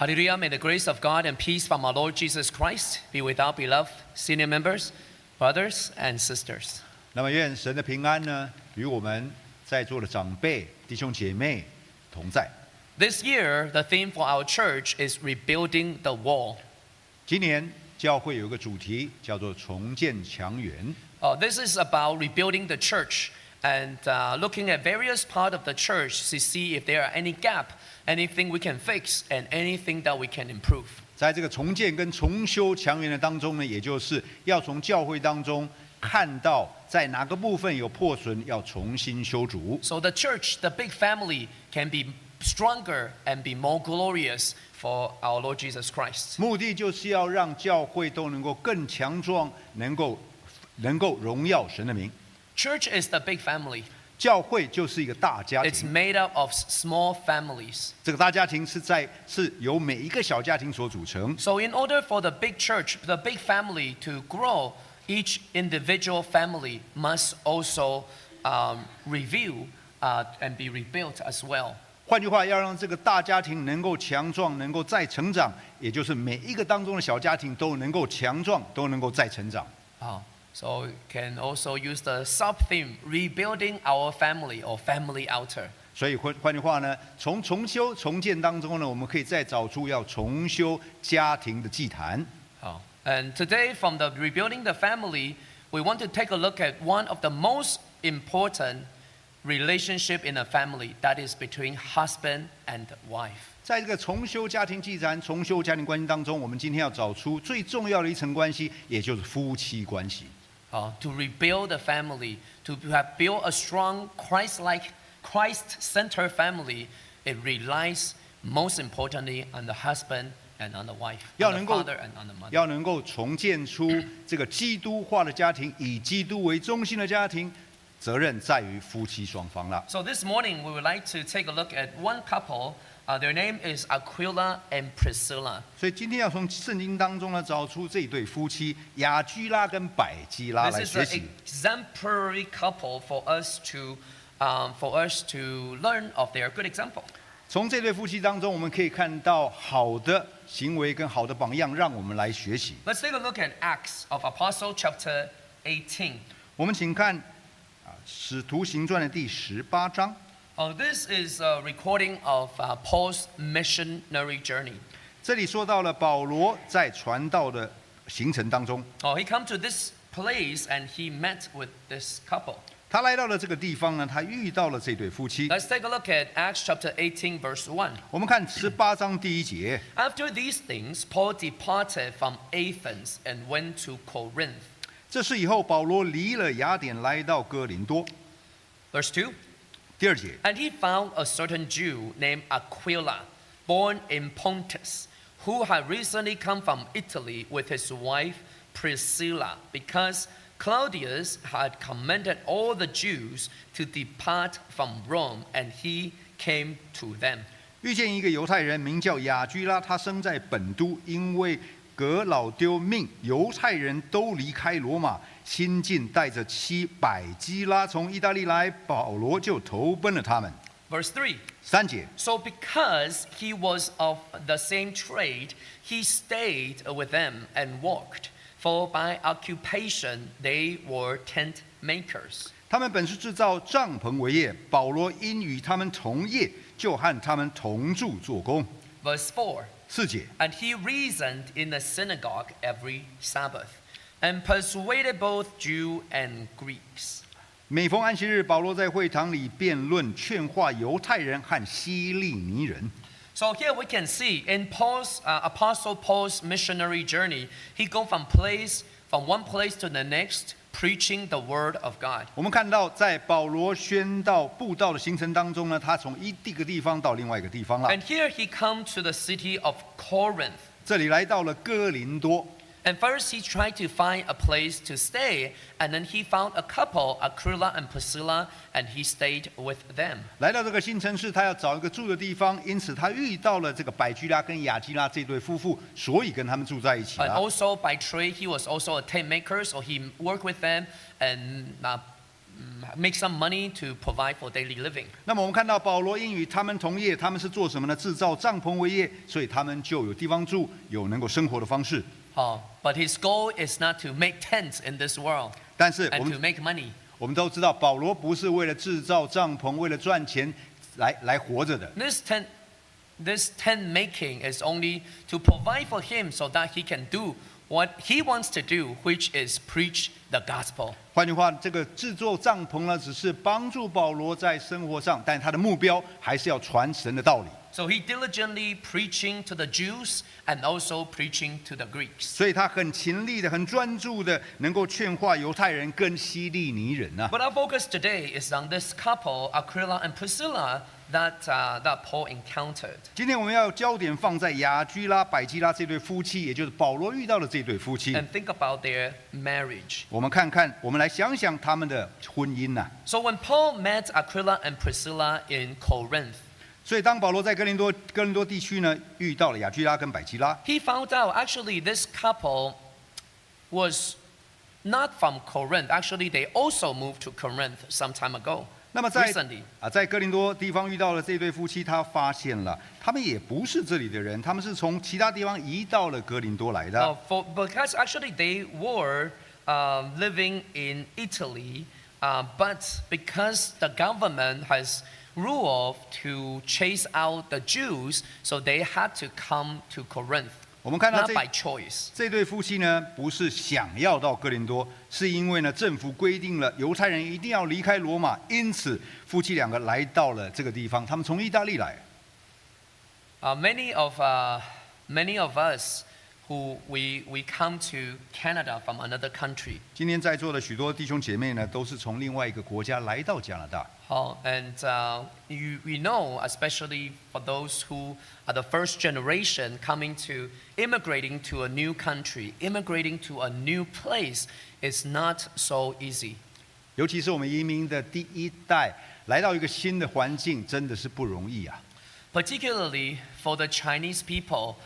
Hallelujah. May the grace of God and peace from our Lord Jesus Christ be with our beloved senior members, brothers, and sisters. 那么愿神的平安呢，与我们在座的长辈、弟兄姐妹同在。 This year, the theme for our church is rebuilding the wall. 今年教会有一个主题叫做重建墙垣， Uh, this is about rebuilding the church and uh, looking at various part of the church to see if there are any gap, anything we can fix, and anything that we can improve. 在这个重建跟重修墙垣的当中呢，也就是要从教会当中看到在哪个部分有破损，要重新修筑。So the church, the big family, can be stronger and be more glorious for our Lord Jesus Christ. 目的就是要让教会都能够更强壮，能够能够荣耀神的名。Church is the big family. 教会就是一个大家 It's 庭， made up of s- small families. 这个大家庭是在是由每一个小家庭所组成。 So in order for the big church, the big family to grow, each individual family must also um, review uh, and be rebuilt as well. 换句话，要让这个大家庭能够强壮，能够再成长，也就是每一个当中的小家庭都能够强壮，都能够再成长。 Oh, so you can also use the sub theme rebuilding our family or family altar. 所以换换句话呢，从重修重建当中呢，我们可以再找出要重修家庭的祭坛。 Oh. And today, from the rebuilding the family, we want to take a look at one of the most important relationship in a family that is between husband and wife. 在这个重修家庭祭坛、重修家庭关系当中，我们今天要找出最重要的一层关系，也就是夫妻关系。 Uh, to rebuild the family, to have built a strong Christ-like, Christ-centered family, it relies most importantly on the husband and on the wife, 要 on 能 the 够 father and on the mother. 要能够重建出这个基督化的家庭，以基督为中心的家庭， 责任在于夫妻双方了。So this morning, we would like to take a look at one couple. Uh, their name is Aquila and Priscilla. 所以今天要从圣经当中呢，找出这对夫妻雅居拉跟百基拉 This 来 is 学 an 习。exemplary couple for us to, um, for us to learn of their good example. 从这对夫妻当中，我们可以看到好的行为跟好的榜样，让我们来学习。Let's take a look at Acts of Apostle chapter 18. 我们请看啊，《使徒行传》的第十八章。 Oh, this is a recording of uh, Paul's missionary journey. 这里说到了保罗在传道的行程当中， Oh, he come to this place and he met with this couple. 他来到了这个地方呢，他遇到了这对夫妻。 Let's take a look at Acts chapter 18, verse 1. 我们看十八章第一节， After these things, Paul departed from Athens and went to Corinth. 这是以后保罗离了雅典，来到哥林多。Verse two. 第二节，And he found a certain Jew named Aquila, born in Pontus, who had recently come from Italy with his wife Priscilla, because Claudius had commanded all the Jews to depart from Rome, and he came to them. 遇见一个犹太人，名叫雅居拉，他生在本都，因为格老丢命，犹太人都离开罗马，新近带着妻百基拉从意大利来，保罗就投奔了他们。Verse three. 三节，So, because he was of the same trade, he stayed with them and worked, for by occupation they were tent makers. 他们本是制造帐篷为业，保罗因与他们同业，就和他们同住做工。Verse 4四节， And he reasoned in the synagogue every Sabbath, and persuaded both Jew and Greeks. 每逢安息日，保罗在会堂里辩论、劝化犹太人和希利尼人。 So here we can see in Paul's uh, Apostle Paul's missionary journey, he go from place from one place to the next, Preaching the word of God. 我们看到，在保罗宣道布道的行程当中呢，他从一地个地方到另外一个地方了。And here he come to the city of Corinth. 这里来到了哥林多，And first he tried to find a place to stay, and then he found a couple, Aquila and Priscilla, and he stayed with them. 来到这个新城市，他要找一个住的地方，因此他遇到了这个百居拉跟雅基拉这对夫妇，所以跟他们住在一起 And 了。 also by trade, he was also a tent maker, so he worked with them and uh, mm, make some money to provide for daily living. 那么我们看到保罗应与他们同业，他们是做什么呢？制造帐篷为业，所以他们就有地方住，有能够生活的方式。 Uh, but his goal is not to make tents in this world 但是我 and to 们 make money. 我们都知道，保罗不是为了制造帐篷，为了赚钱来来活着的。 This tent, this tent making is only to provide for him so that he can do what he wants to do, which is preach the gospel. 换句话，这个制作帐篷呢，只是帮助保罗在生活上，但他的目标还是要传神的道理。So he diligently preaching to the Jews and also preaching to the Greeks. 所以他很勤力的、很专注的，能够劝化犹太人跟希利尼人啊。But our focus today is on this couple, Aquila and Priscilla, that, uh, that Paul encountered. 今天我们要焦点放在雅居拉、百基拉这对夫妻，也就是保罗遇到的这对夫妻。 And think about their marriage. 我们看看，我们来想想他们的婚姻呐、 So when Paul met Aquila and Priscilla in Corinth, 所以当保罗在哥林多哥林多地区呢，遇到了雅居拉跟百基拉， he found out actually this couple was not from Corinth. Actually, they also moved to Corinth some time ago. 那么在 Recently. 啊，在哥林多地方遇到了这对夫妻，他发现了他们也不是这里的人，他们是从其他地方移到了哥林多来的。 Uh, for, because actually they were uh, living in Italy, uh, but because the government has rule to chase out the Jews, so they had to come to Corinth, 我们看到这.这对夫妻呢，不是想要到哥林多，是因为呢政府规定了犹太人一定要离开罗马，因此夫妻两个来到了这个地方。他们从意大利来，Uh, many of uh, many of us who we we come to Canada from another country. 今天在座的许多弟兄姐妹呢，都是从另外一个国家来到加拿大。 Oh, and uh, you, we know, especially for those who are the first generation coming to immigrating to a new country, immigrating to a new place is not so easy. 尤其是我们移民的第一代，来到一个新的环境，真的是不容易啊。 Particularly for the Chinese people,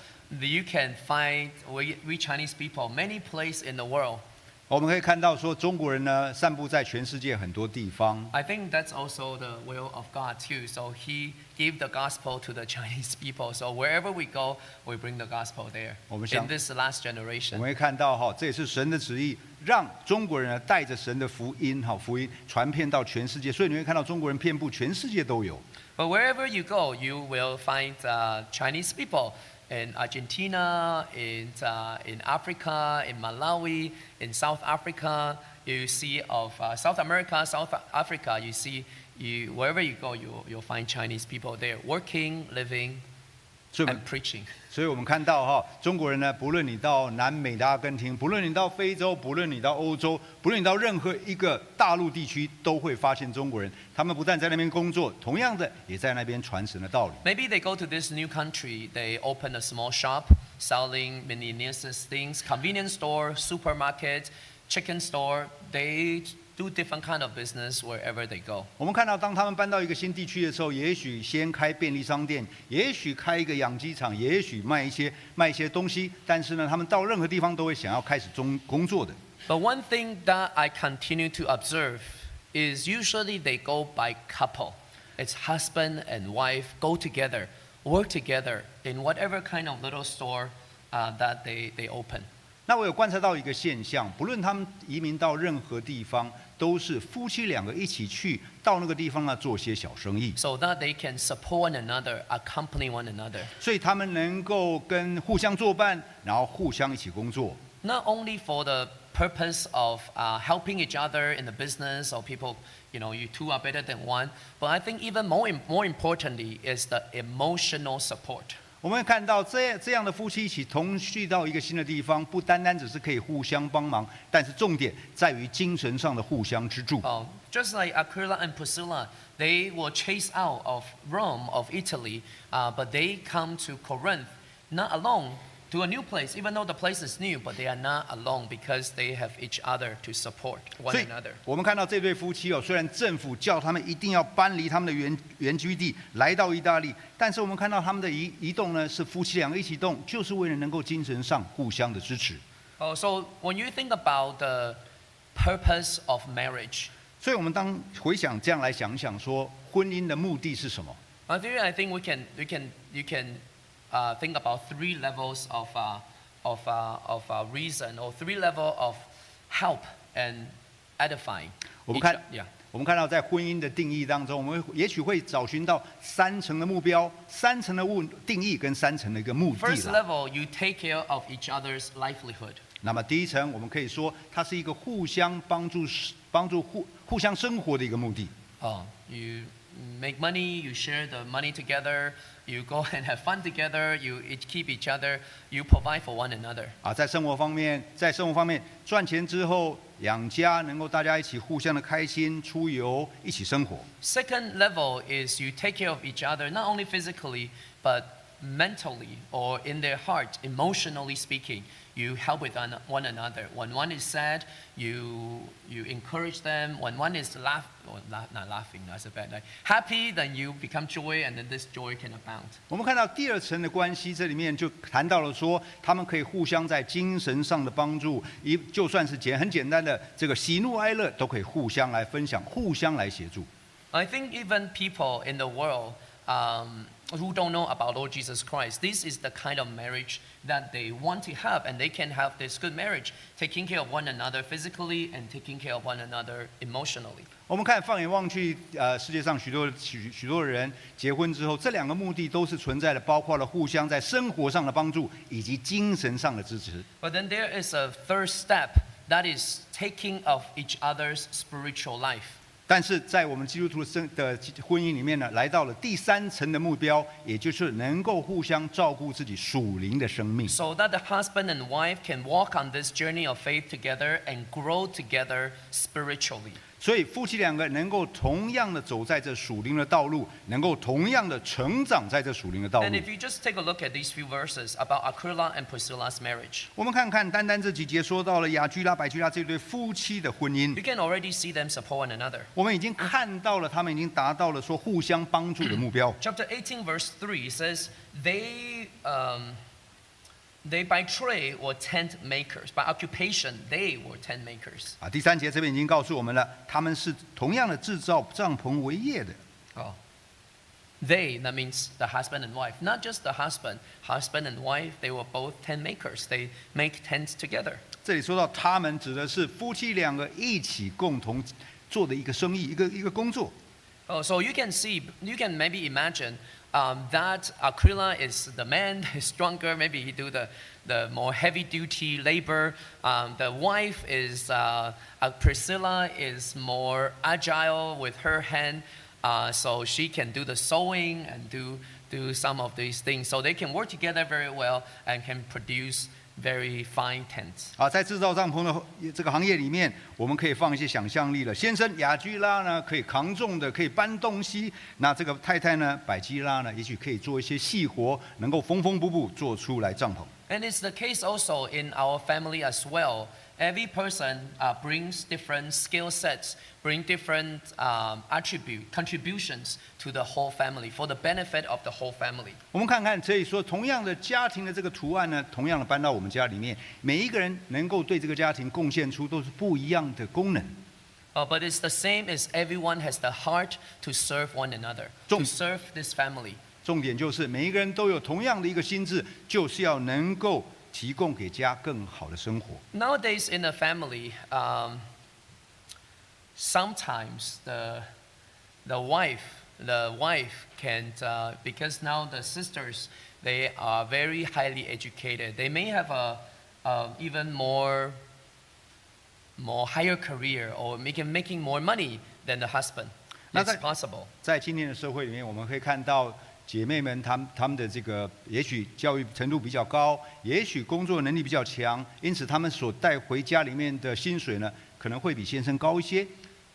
you can find we, we Chinese people many places in the world. 我们可以看到说，中国人呢散布在全世界很多地方。 I think that's also the will of God too. So He gave the gospel to the Chinese people. So wherever we go, we bring the gospel there. 我们想- In this last 我 generation. 们会看到哈，这也是神的旨意，让中国人呢带着神的福音哈福音传遍到全世界。所以你会看到中国人遍布全世界都有。 But wherever you go, you will find uh, Chinese people in Argentina, in, uh, in Africa, in Malawi, in South Africa. You see of uh, South America, South Africa. You see you wherever you go, you you'll find Chinese people there working, living, 所以我们 and preaching. 所以我们看到哈，中国人呢，不论你到南美的阿根廷，不论你到非洲，不论你到欧洲，不论你到任何一个大陆地区，都会发现中国人。他们不但在那边工作，同样的也在那边传神的道理。Maybe they go to this new country, they open a small shop selling miscellaneous things, convenience store, supermarket, chicken store. They do different kind of business wherever they go. 我们看到，当他们搬到一个新地区的时候，也许先开便利商店，也许开一个养鸡场，也许卖一些卖一些东西，但是呢，他们到任何地方都会想要开始中工作的。 But one thing that I continue to observe is usually they go by couple. It's husband and wife go together, work together in whatever kind of little store uh, that they, they open. 那我有观察到一个现象，不论他们移民到任何地方，都是夫妻两个一起去到那个地方呢做些小生意，So that they can support one another, accompany one another. 所以他们能够跟互相作伴，然后互相一起工作。Not only for the purpose of uh, helping each other in the business or people, you know, you two are better than one, but I think even more, more importantly is the emotional support. 我们看到这这样的夫妻一起同去到一个新的地方，不单单只是可以互相帮忙，但是重点在于精神上的互相支柱。Oh, just like Aquila and Priscilla, they were chased out of Rome, of Italy, uh, but they come to Corinth, not alone, to a new place, even though the place is new, but they are not alone because they have each other to support one 所以 another. 我们看到这对夫妻哦，虽然政府叫他们一定要搬离他们的原原居地，来到意大利，但是我们看到他们的移移动呢，是夫妻两个一起动，就是为了能够精神上互相的支持。 Oh, so when you think about the purpose of marriage, 所以，我们当回想这样来想想，说婚姻的目的是什么？ I think I think we can we can you can uh, think about three levels of uh, of uh, of uh, reason or three level of help and edifying. 我们 each- 看 yeah. 我们看到在婚姻的定义当中，我们也许会找寻到三层的目标、三层的物定义跟三层的一个目的 First 啦。 level, you take care of each other's livelihood. 那么第一层，我们可以说它是一个互相帮助、帮助互互相生活的一个目的。 Oh, you make money, you share the money together, you go and have fun together, you each keep each other, you provide for one another. 啊，在生活方面，在生活方面赚钱之后养家，能够大家一起互相的开心、出游，一起生活。 Second level is you take care of each other, not only physically, but mentally or in their heart, emotionally speaking. You help with one one another. When one is sad, you, you encourage them. When one is laugh, or laugh, not laughing, that's a bad thing. Happy, then you become joy, and then this joy can abound. 我们看到第二层的关系，这里面就谈到了说，他们可以互相在精神上的帮助，一就算是简很简单的这个喜怒哀乐，都可以互相来分享，互相来协助。 I think even people in the world um, who don't know about Lord Jesus Christ, this is the kind of marriage that they want to have, and they can have this good marriage, taking care of one another physically and taking care of one another emotionally. 我们看放眼望去，呃，世界上许多许许多人结婚之后，这两个目的都是存在的，包括了互相在生活上的帮助以及精神上的支持。 But then there is a third step that is taking of each other's spiritual life. 但是在我们基督徒生的婚姻里面呢，来到了第三层的目标，也就是能够互相照顾自己属灵的生命。So that the husband and wife can walk on this journey of faith together and grow together spiritually. 所以夫妻两个能够同样的走在这属灵的道路，能够同样的成长在这属灵的道路 And if。you just take a look at these few verses about Aquila and Priscilla's marriage, 我们看看，单单这几节说到了雅居拉、百居拉这对夫妻的婚姻 you，can already see them support one another. 我们已经看到了他们已经达到了说互相帮助的目标。Chapter eighteen verse three says, They, um, they by trade were tent makers. By occupation, they were tent makers. 啊，第三节这边已经告诉我们了，他们是同样的制造帐篷为业的。 Oh. They, that means the husband and wife. Not just the husband. Husband and wife, they were both tent makers. They make tents together. 这里说到他们指的是夫妻两个一起共同做的一个生意，一个一个工作。 Oh, so you can see, you can maybe imagine um, that Aquila is the man, he's stronger. Maybe he do the, the more heavy duty labor. Um, the wife is uh, uh, Priscilla is more agile with her hand, uh, so she can do the sewing and do do some of these things. So they can work together very well and can produce very fine tents. 啊，在制造帐篷的这个行业里面，我们可以放一些想象力了。先生雅居拉呢，可以扛重的，可以搬东西；那这个太太呢，百基拉呢，也许可以做一些细活，能够缝缝补补做出来帐篷。And it's the case also in our family as well. Every person uh, brings different skill sets, bring different um, attribute contributions to the whole family for the benefit of the whole family. 我们看看，可以说同样的家庭的这个图案呢，同样的搬到我们家里面，每一个人能够对这个家庭贡献出都是不一样的功能。 Uh, but it's the same as everyone has the heart to serve one another, to 重- serve this family. 重点就是每一个人都有同样的一个心智，就是要能够提供给家更好的生活。Nowadays in a family, um, sometimes the, the wife, the wife can, uh, because now the sisters, they are very highly educated. They may have a, a even more, more higher career or making, making more money than the husband. It's that- possible. 在今天的社会里面，我们可以看到姐妹们她们她们的这个，也许教育程度比较高，也许工作能力比较强，因此她们所带回家里面的薪水呢，可能会比先生高一些。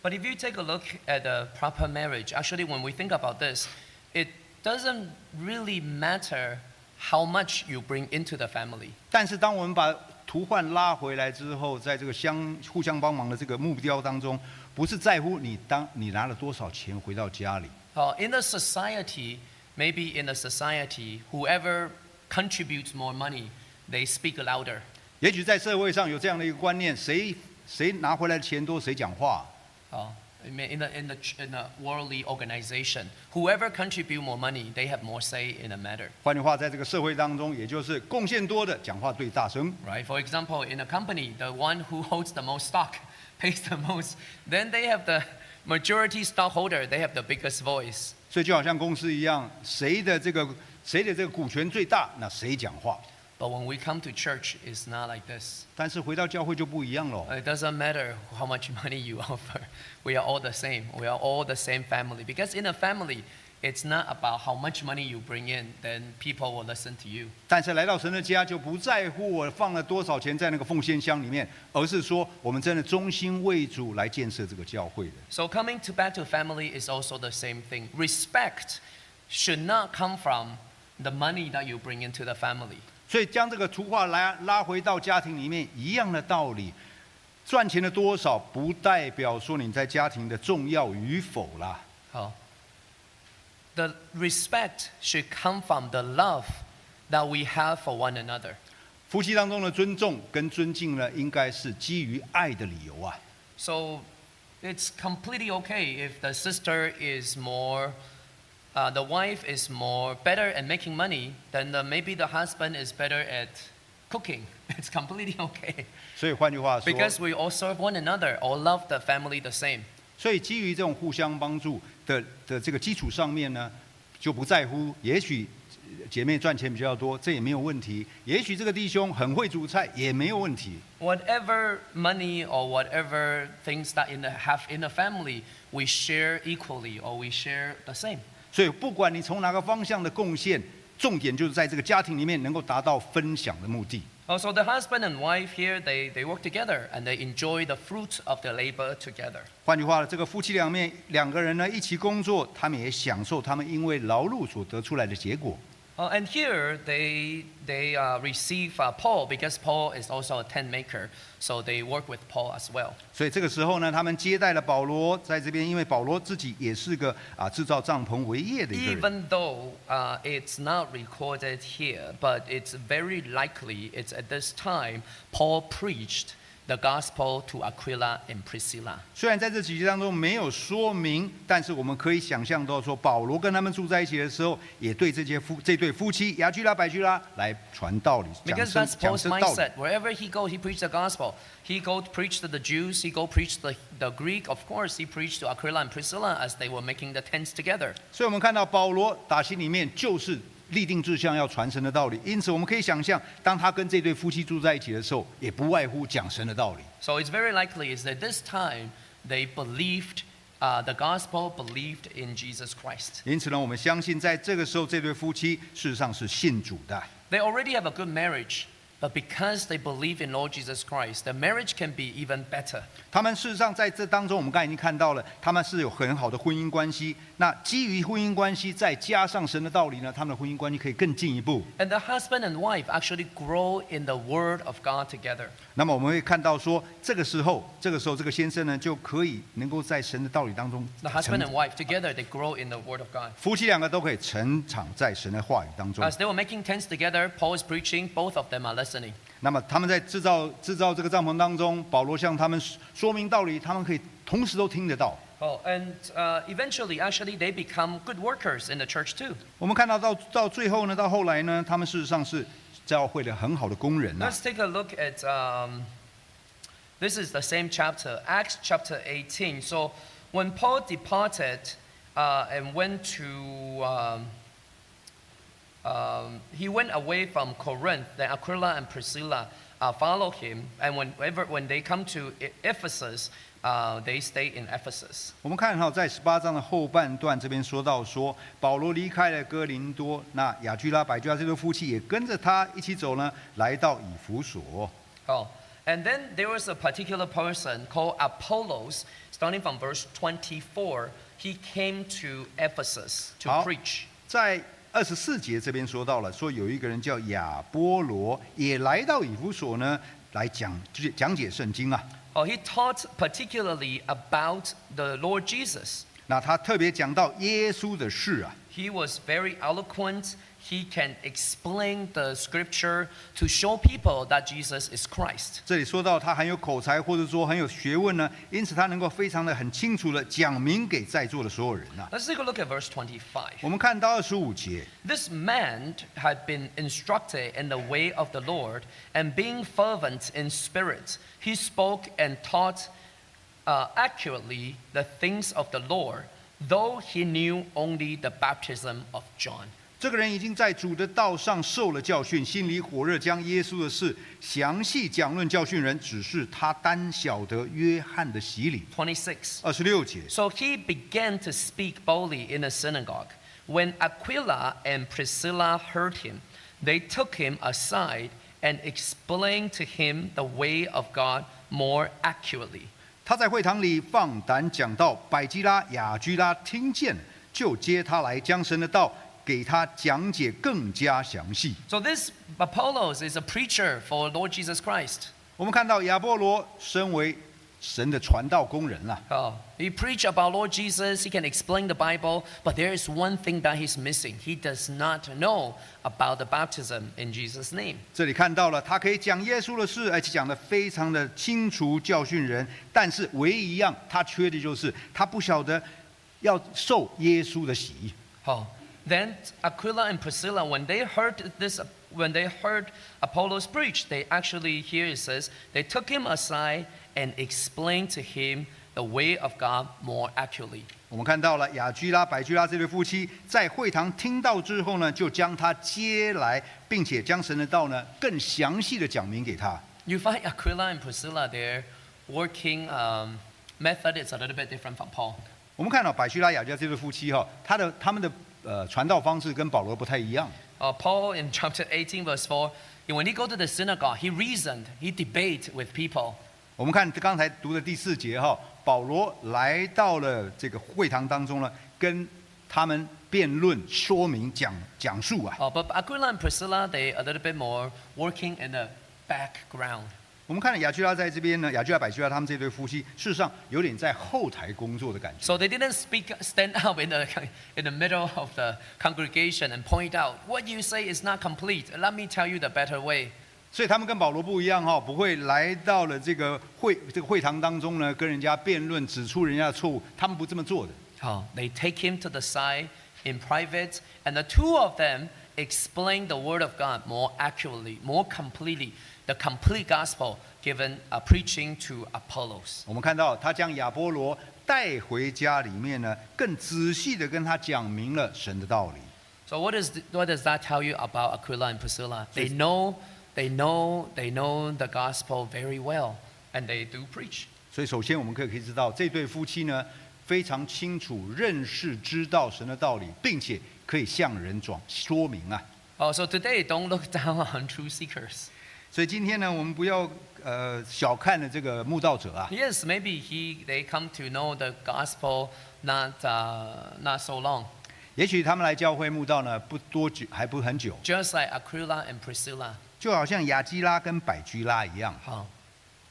But if you take a look at a proper marriage, actually, when we think about this, it doesn't really matter how much you bring into the family. 但是当我们把图换拉回来之后，在这个相互相帮忙的这个目标当中，不是在乎你当你拿了多少钱回到家里，Uh, in the society, maybe in a society, whoever contributes more money, they speak louder. 也许在社会上有这样的一个观念，谁谁拿回来的钱多，谁讲话。 Uh, I mean, in the, in the, ch- in a worldly organization, whoever contribute more money, they have more say in a matter. 换句话，在这个社会当中，也就是贡献多的讲话最大声。 right? For example, in a company, the one who holds the most stock pays the most. Then they have the majority stockholder, they have the biggest voice. 所以就好像公司一样，谁的这个谁的这个股权最大，那谁讲话。But when we come to church, it's not like this. 但是回到教会就不一样了。It doesn't matter how much money you offer. We are all the same. We are all the same family. Because in a family, it's not about how much money you bring in, then people will listen to you. 但是来到神的家，就不在乎我放了多少钱在那个奉献箱里面，而是说我们真的忠心为主来建设这个教会的。So coming to back to family is also the same thing. Respect should not come from the money that you bring into the family. 所以将这个图画拉拉回到家庭里面，一样的道理。赚钱的多少，不代表说你在家庭的重要与否啦。Oh. The respect should come from the love that we have for one another. 夫妻当中的尊重跟尊敬呢，应该是基于爱的理由啊。 So it's completely okay if the sister is more, uh, the wife is more better at making money, then the, maybe the husband is better at cooking. It's completely okay 所以换句话说， because we all serve one another, all love the family the same. 所以基于这种互相帮助 的的这个基础上面呢，就不在乎，也许呃姐妹赚钱比较多，这也没有问题；也许这个弟兄很会煮菜，也没有问题。Whatever money or whatever things that in the, have in the family, we share equally or we share the same. 所以不管你从哪个方向的贡献，重点就是在这个家庭里面能够达到分享的目的。Also, the husband and wife here, they, they work together and they enjoy the fruit of their labor together. 换句话，这个夫妻两面两个人呢一起工作，他们也享受他们因为劳碌所得出来的结果。 Uh, and here they, they uh, receive uh, Paul because Paul is also a tent maker, so they work with Paul as well. 所以这个时候呢，他们接待了保罗，在这边，因为保罗自己也是个啊制造帐篷为业的一个人。 Even though uh, it's not recorded here, but it's very likely it's at this time Paul preached the gospel to Aquila and Priscilla. 虽然在这几节当中没有说明，但是我们可以想象到说，保罗跟他们住在一起的时候，也对这些夫这对夫妻雅居拉、百居拉来传道理，讲生讲生道理。mindset. Wherever he goes, he preached the gospel. He go preach to the Jews. He go preach the, the Greek. Of course, he preached to Aquila and Priscilla as they were making the tents together. 所以我们看到保罗打心里面就是立定志向要传神的道理，因此我们可以想象，当他跟这对夫妻住在一起的时候，也不外乎讲神的道理。So it's very likely is that this time they believed uh, the gospel, believed in Jesus Christ. 因此呢，我们相信在这个时候，这对夫妻事实上是信主的。They already have a good marriage, but because they believe in Lord Jesus Christ, the marriage can be even better. 他们事实上在这当中，我们刚才已经看到了，他们是有很好的婚姻关系。那基于婚姻关系，再加上神的道理呢，他们的婚姻关系可以更进一步。And the husband and wife actually grow in the word of God together. 那么我们会看到说，这个时候，这个时候，这个先生呢，就可以能够在神的道理当中 The husband and wife together, they grow in the word of God. 夫妻两个都可以成长在神的话语当中。As they were making tents together, Paul is preaching, both of them are listening. 那么他们在制造制造这个帐篷当中，保罗向他们说明道理，他们可以同时都听得到。 Oh, and uh, eventually, actually, they become good workers in the church too. 我们看到到到最后呢，到后来呢，他们事实上是教会的很好的工人呐、 Let's take a look at um, this is the same chapter, Acts chapter 18. So when Paul departed uh, and went to, um, um, he went away from Corinth, then Aquila and Priscilla uh, followed him. And whenever, when they come to E- Ephesus, uh, they stay in Ephesus. 我们看哈，在十八章的后半段这边说到说，保罗离开了哥林多，那雅居拉、百居拉这对夫妻也跟着他一起走呢，来到以弗所。 Oh, and then there was a particular person called Apollos, starting from verse 24. He came to Ephesus to 好 preach. 在 二十四节这边说到了，说有一个人叫亚波罗，也来到以弗所呢，来讲就是讲解圣经啊。Oh, he taught particularly about the Lord Jesus. 那他特别讲到耶稣的事啊，He was very eloquent. he can explain the scripture to show people that Jesus is Christ. 这里说到他很有口才，或者说很有学问呢，因此他能够非常的很清楚的讲明给在座的所有人呐、 Let's take a look at verse 25. 我们看到二十五节， This man had been instructed in the way of the Lord, and being fervent in spirit, he spoke and taught uh, accurately the things of the Lord, though he knew only the baptism of John. 这个人已经在主的道上受了教训，心里火热，将耶稣的事详细讲论教训人，只是他单晓得约翰的洗礼。Twenty six，二十六节，So he began to speak boldly in the synagogue. When Aquila and Priscilla heard him, they took him aside and explained to him the way of God more accurately. 他在会堂里放胆讲道，百基拉、雅居拉听见，就接他来，将神的道给他讲解更加详细。So this Apollos is a preacher for Lord Jesus Christ. 我们看到亚波罗身为神的传道工人啊，Oh, he preached about Lord Jesus. He can explain the Bible, but there is one thing that he's missing. He does not know about the baptism in Jesus' name. 这里看到了他可以讲耶稣的事，而且讲得非常的清楚，教训人。但是唯一一样他缺的就是他不晓得要受耶稣的洗。Oh, then Aquila and Priscilla, when they heard this, when they heard Apollos preach, they actually here it says they took him aside and explained to him the way of God more accurately. 我们看到了雅居拉、百居拉这对夫妻在会堂听到之后呢，就将他接来，并且将神的道呢更详细的讲明给他。 You find Aquila and Priscilla, their working um, method is a little bit different from Paul. 我们看到百居拉、雅居拉这对夫妻哈，他的他们的 呃传道方式跟保罗不太一样。Uh, Paul in chapter 18, verse 4, when he go to the synagogue, he reasoned, he debate with people. 我们看刚才读的第四节哈，保罗来到了这个会堂当中呢，跟他们辩论、说明、讲讲述啊。Uh, but Aquila and Priscilla, they a little bit more working in the background. 我们看到雅居拉在这边呢，雅居拉、百居拉他们这对夫妻，事实上有点在后台工作的感觉。 So they didn't speak, stand up in the, in the middle of the congregation and point out, what you say is not complete. Let me tell you the better way. 所以他们跟保罗不一样哈，不会来到了这个会这个会堂当中呢，跟人家辩论，指出人家的错误，他们不这么做的。 Oh, they take him to the side in private, and the two of them explain the word of God more accurately, more completely, the complete gospel given uh, preaching to Apollos. 我们看到他将亚波罗带回家里面呢，更仔细的跟他讲明了神的道理。 So what, is th- what does that tell you about Aquila and Priscilla? They know, they know, they know the gospel very well, and they do preach. 所以首先我们可以可以知道，这对夫妻呢非常清楚认识知道神的道理，并且可以向人转说明啊。 Oh, so today, don't look down on truth seekers. 所以今天呢，我们不要呃小看了这个慕道者啊。Yes, maybe he, they come to know the gospel not, uh, not so long. 也许他们来教会慕道呢不多久，还不很久，just like Aquila and Priscilla. 就好像雅基拉跟百居拉一样。Huh.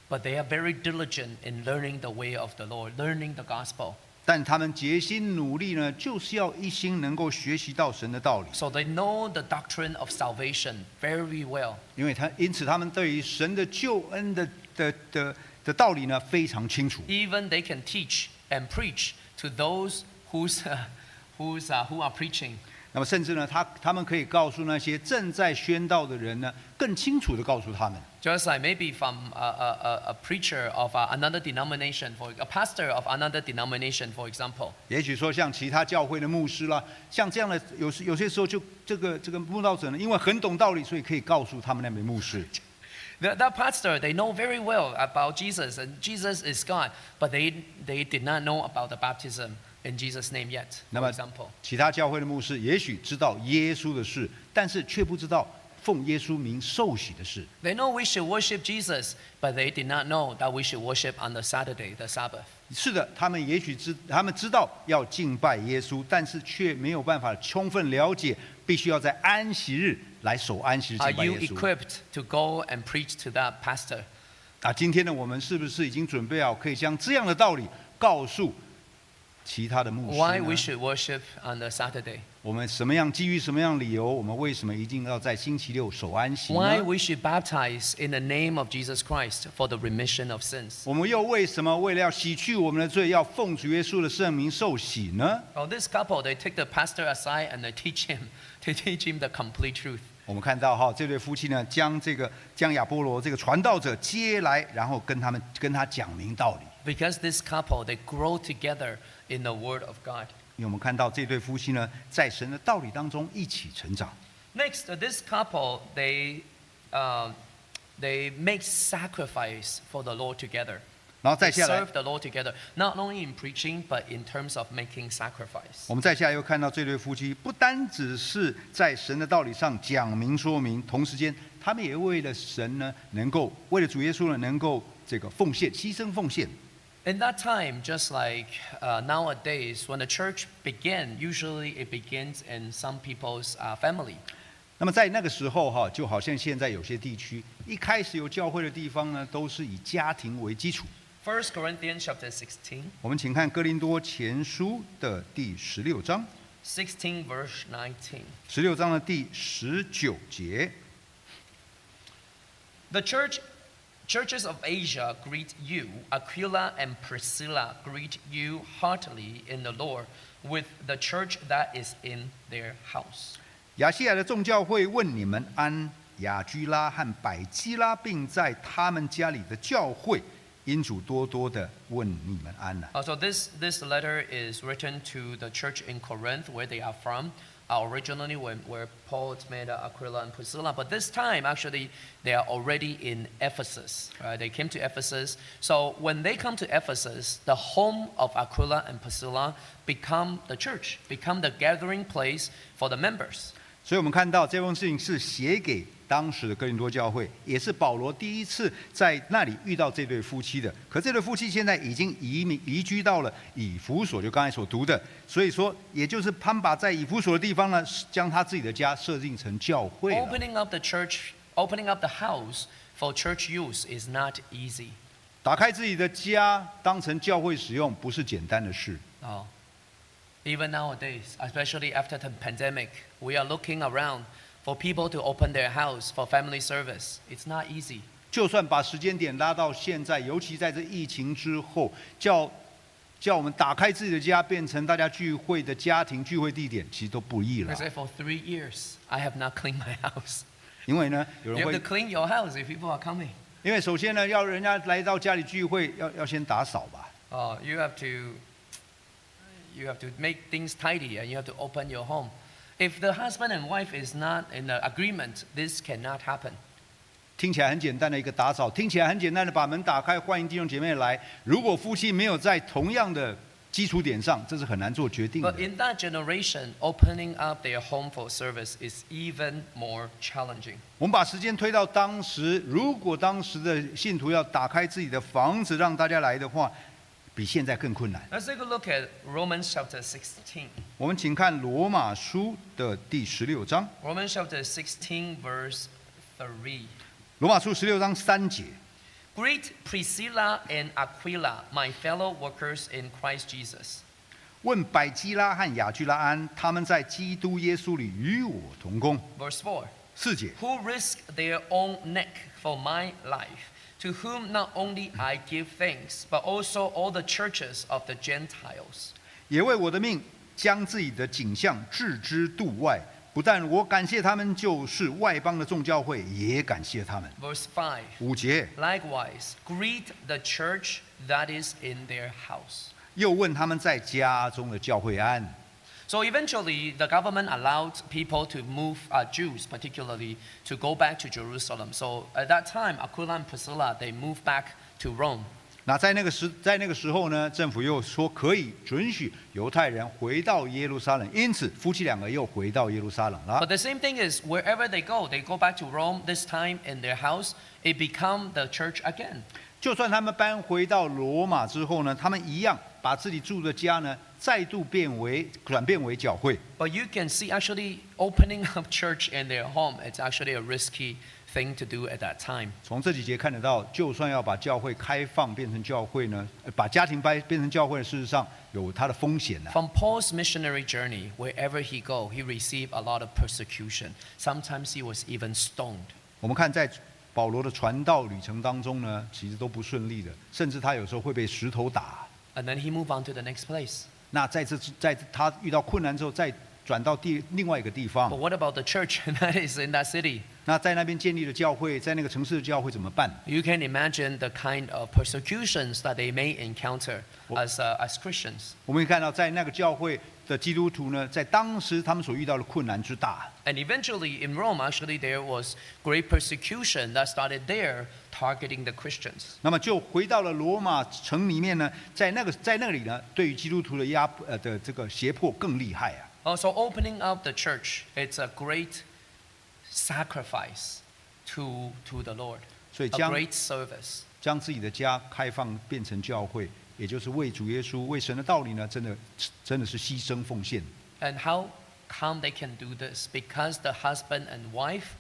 But they are very diligent in learning the way of the Lord, learning the gospel. 但他们竭心努力呢，就是要一心能够学习到神的道理，So they know the doctrine of salvation very well. 因为他因此他们对于神的救恩的的的的道理呢非常清楚。Even they can teach and preach to those who's, uh, who's, uh, who are preaching. 那么甚至呢，他他们可以告诉那些正在宣道的人呢，更清楚的告诉他们，Just like maybe from a, a, a- a preacher of uh, another denomination, for a pastor of another denomination, for example. 也许说像其他教会的牧师啦，像这样的有时有些时候就这个这个慕道者呢，因为很懂道理，所以可以告诉他们那位牧师。 That, that pastor, they know very well about Jesus, and Jesus is God, but they, they did not know about the baptism in Jesus' name yet, 那 for 么 example. 其他教会的牧师也许知道耶稣的事，但是却不知道 奉耶稣名受洗的事。They know we should worship Jesus, but they did not know that we should worship on the Saturday, the Sabbath. 是的，他们也许知，他们知道要敬拜耶稣，但是却没有办法充分了解，必须要在安息日来守安息日敬 Are 拜 you 耶稣。equipped to go and preach to that pastor? 啊，今天呢我们是不是已经准备好，可以将这样的道理告诉其他的牧师 Why we？should worship on the Saturday? 我我们什么样基于什么样理由，我们为什么一定要在星期六守安息 Why？we should baptize in the name of Jesus Christ for the remission of sins? 我们又为什么为了要洗去我们的罪，要奉主耶稣的圣名受洗呢？Well, this couple, they take the pastor aside and they teach him, they teach him the complete truth. 我们看到哈，这对夫妻呢，将这个将亚波罗这个传道者接来，然后跟他们跟他讲明道理。Because this couple, they grow together in the Word of God. 因为我们看到这对夫妻呢，在神的道理当中一起成长。Next, uh, this couple, they, uh, they make sacrifice for the Lord together. 然后再下来 serve，the Lord together, not only in preaching, but in terms of making sacrifice. 我们再下来又看到这对夫妻，不单只是在神的道理上讲明说明，同时间他们也为了神呢，能够为了主耶稣呢，能够这个奉献、牺牲奉献。In that time, just like uh, nowadays, when the church began, usually it begins in some people's uh, family. 那么在那个时候哈，就好像现在有些地区，一开始有教会的地方呢，都是以家庭为基础。 First Corinthians chapter 16, 我们请看哥林多前书的第十六章， 16 verse 19. 十六章的第十九节。 The church, churches of Asia greet you. Aquila and Priscilla greet you heartily in the Lord with the church that is in their house. 亚细亚的众教会问你们安，雅居拉和百基拉，并在他们家里的教会，因主多多的问你们安呐、 Uh, so this, this letter is written to the church in Corinth, where they are from. Uh, originally, when, where Paul met uh, Aquila and Priscilla, but this time actually they are already in Ephesus. Right? They came to Ephesus. So when they come to Ephesus, the home of Aquila and Priscilla become the church, become the gathering place for the members. 所以我们看到这封信是写给 当时的哥林多教会，也是保罗第一次在那里遇到这对夫妻的。可这对夫妻现在已经移民移居到了以弗所，就刚才所读的。所以说，也就是他们把在以弗所的地方呢，将他自己的家设定成教会。Opening up the church, opening up the house for church use is not easy. 打开自己的家当成教会使用，不是简单的事。Oh. Even nowadays, especially after the pandemic, we are looking around for people to open their house for family service. It's not easy. 就算把时间点拉到现在，尤其在这疫情之后，叫叫我们打开自己的家，变成大家聚会的家庭聚会地点，其实都不易了 I。say for three years, I have not cleaned my house. 因为呢，有 You 人 have 会 to clean your house if people are coming. 因为首先呢，要人家来到家里聚会，要要先打扫吧。Oh, you have to, you have to make things tidy and you have to open your home. If the husband and wife is not in agreement, this cannot happen. 听起来很简单的一个打扫，听起来很简单的把门打开，欢迎弟兄姐妹来。如果夫妻没有在同样的基础点上，这是很难做决定的 But。in that generation, opening up their home for service is even more challenging. 我们把时间推到当时，如果当时的信徒要打开自己的房子让大家来的话，比现在更困难。 Let's take a look at Romans chapter 16. 我们请看罗马书的第十六章， Romans chapter 16, verse 3. 罗马书十六章三节。 Greet Priscilla and Aquila, my fellow workers in Christ Jesus. 问百基拉和雅居拉安，他们在基督耶稣里与我同工。 Verse 4. 四节， Who risked their own neck for my life, to whom not only I give thanks, but also all the churches of the Gentiles. 也为我的命将自己的景象置之度外。不但我感谢他们，就是外邦的众教会也感谢他们。Verse 5. 五节，Likewise, greet the church that is in their house. 又问他们在家中的教会安。So eventually, the government allowed people to move, uh, Jews particularly, to go back to Jerusalem. So at that time, Aquila and Priscilla, they moved back to Rome. 那在那个时，在那个时候呢，政府又说可以准许犹太人回到耶路撒冷，因此夫妻两个又回到耶路撒冷 But 了。 the same thing is, wherever they go, they go back to Rome, this time in their house, it become the church again. 就算他们搬回到罗马之后呢，他们一样 把自己住的家呢，再度变为转变为教会。But you can see actually opening up church in their home, it's actually a risky thing to do at that time. 从这几节看得到，就算要把教会开放变成教会呢，呃把家庭掰变成教会，事实上有它的风险呢、From Paul's missionary journey, wherever he go, he received a lot of persecution. Sometimes he was even stoned. 我们看在保罗的传道旅程当中呢，其实都不顺利的，甚至他有时候会被石头打。And then he moved on to the next place. 那在这在他遇到困难之后，再转到第另外一个地 But 方， what about the church that is in that city? 那在那边建立的教会，在那个城市的教会怎么办？ You can imagine the kind of persecutions that they may encounter Well- as, uh, as Christians. 我们可以看到，在那个教会 的基督徒呢，在当时他们所遇到的困难之大。 And eventually in Rome, actually, there was great persecution that started there targeting the Christians. 那么就回到了罗马城里面呢，在那个在那里呢，对于基督徒的压呃的这个胁迫更厉害啊。 Also, opening up the church, it's a great sacrifice to, to the Lord, 所以 a 将 great service. 将自己的家开放变成教会， 也就是为主耶稣、为神的道理呢，真的真的是牺牲奉献。And how come they can do this? Because the husband and wife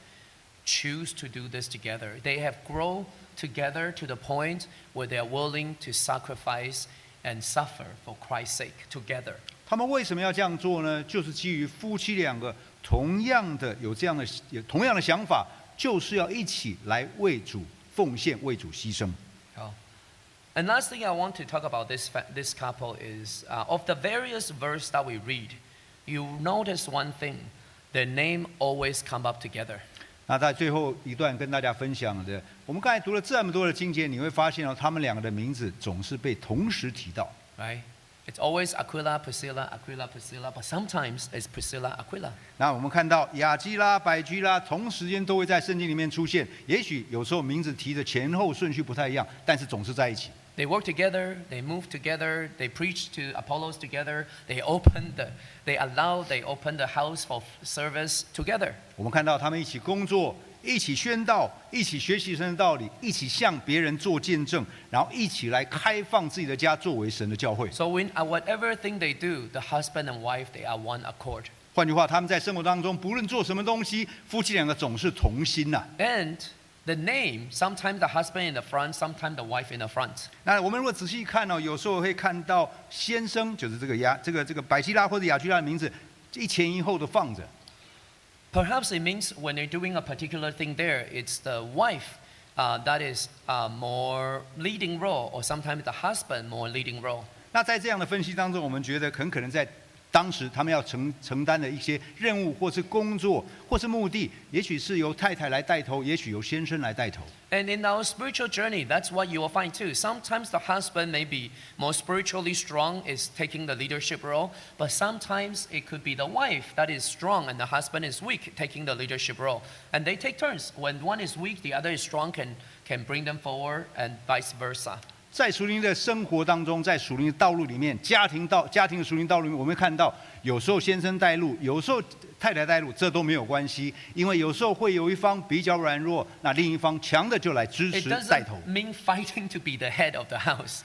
choose to do this together. They have grown together to the point where they are willing to sacrifice and suffer for Christ's sake together. 他们为什么要这样做呢？就是基于夫妻两个同样的有这样的有同样的想法，就是要一起来为主奉献、为主牺牲。Oh. And last thing I want to talk about this, fa- this couple is uh, of the various verse that we read, you notice one thing, their name always come up together. 那在最后一段跟大家分享的，我们刚才读了这么多的经节，你会发现哦，他们两个的名字总是被同时提到。 Right? It's always Aquila, Priscilla, Aquila, Priscilla, but sometimes it's Priscilla, Aquila. 那我们看到雅基拉、百基拉同时间都会在圣经里面出现，也许有时候名字提的前后顺序不太一样，但是总是在一起。 They work together, they move together, they preach to Apollos together, they open the, they allow, they open the house for service together. 我们看到他们一起工作，一起宣道，一起学习神的道理，一起向别人做见证，然后一起来开放自己的家作为神的教会。So when, uh, whatever thing they do, the husband and wife, they are one accord. 换句话，他们在生活当中，不论做什么东西，夫妻两个总是同心呐、And the name, sometimes the husband in the front, sometimes the wife in the front. 那我们如果仔细看呢、有时候会看到先生就是这个亚这个这个百基拉或者亚居拉的名字一前一后的放着。Perhaps it means when they're doing a particular thing there, it's the wife uh, that is uh, more leading role, or sometimes the husband more leading role. 那在这样的分析当中，我们觉得很可能在当时他们要承承担的一些任务，或是工作，或是目的，也许是由太太来带头，也许由先生来带头。 And in our spiritual journey, that's what you will find too. Sometimes the husband may be more spiritually strong, is taking the leadership role, but sometimes it could be the wife that is strong and the husband is weak, taking the leadership role. And they take turns. When one is weak, the other is strong, can, can bring them forward, and vice versa. 在属灵的生活当中，在属灵的道路里面，家庭道家庭的属灵道路里面，我们看到，有时候先生带路，有时候太太带路，这都没有关系，因为有时候会有一方比较软弱，那另一方强的就来支持带 doesn't 头。mean fighting to be the head of the house.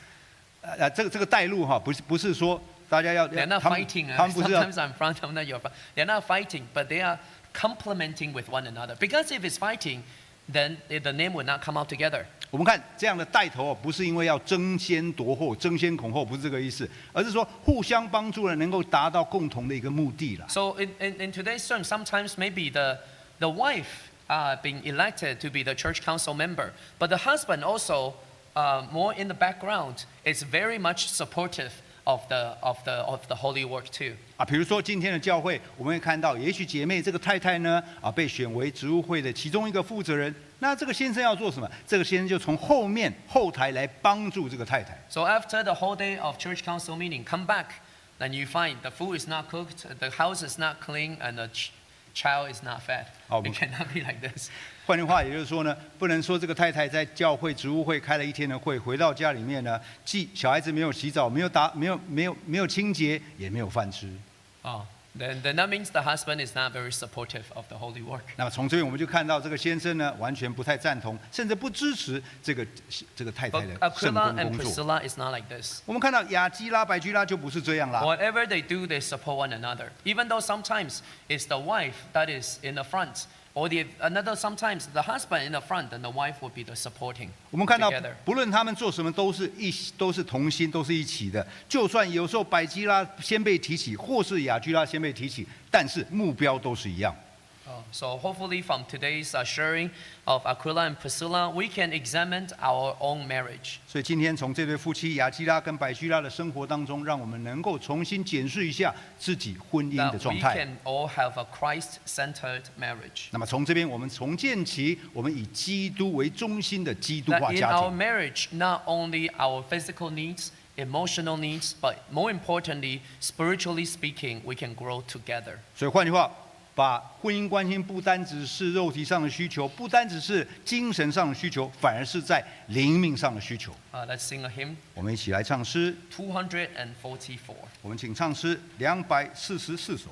呃呃，这个这个带路哈，不是不是说大家要 They're not 他们 fighting. uh, Sometimes I'm front, sometimes you're front. They're not fighting, but they are complementing with one another. Because if it's fighting, then the name would not come out together. 我们看这样的带头哦，不是因为要争先夺后、争先恐后，不是这个意思，而是说互相帮助了，能够达到共同的一个目的了。 So in, in, in today's term, sometimes maybe the, the wife uh, being elected to be the church council member, but the husband also, uh, more in the background, is very much supportive of the, of the, of the holy work too. 啊，比如说今天的教会，我们会看到，也许姐妹这个太太呢，啊，被选为职务会的其中一个负责人，那这个先生要做什么？这个先生就从后面后台来帮助这个太太。So after the whole day of church council meeting, come back, and you find the food is not cooked, the house is not clean, and the ch- child is not fed. Oh, it cannot be like this. 换句话，也就是说呢，不能说这个太太在教会职务会开了一天的会，回到家里面呢，既小孩子没有洗澡，没有打，没有没有没有清洁，也没有饭吃。Oh, then, then that means the husband is not very supportive of the holy work. 那么从这边我们就看到，这个先生呢，完全不太赞同，甚至不支持这个这个太太的圣 Aquila 工 and 工作。Priscilla is not like this. 我们看到雅基拉、百居拉就不是这样啦。Whatever they do, they support one another. Even though sometimes it's the wife that is in the front, Or the another sometimes the husband in the front and the wife will be the supporting 我们看到不论他们做什么，都是一都是同心，都是一起的。就算有时候百基拉先被提起，或是雅居拉先被提起，但是目标都是一样。Uh, so hopefully from today's uh, sharing of Aquila and Priscilla, we can examine our own marriage. 所以今天从这对夫妻雅基拉跟百基拉的生活当中，让我们能够重新检视一下自己婚姻的 That 状 we 态。 can all have a Christ-centered marriage. 那么从这边我们重建起我们以基督为中心的基督 That 化 in 家 our 庭。 marriage, not only our physical needs, emotional needs, but more importantly, spiritually speaking, we can grow together. 所以换句话， 把婚姻关系不单只是肉体上的需求，不单只是精神上的需求，反而是在灵命上的需求。Uh, let's sing a hymn, 我们一起来唱诗，244. 我们请唱诗两百四十四首。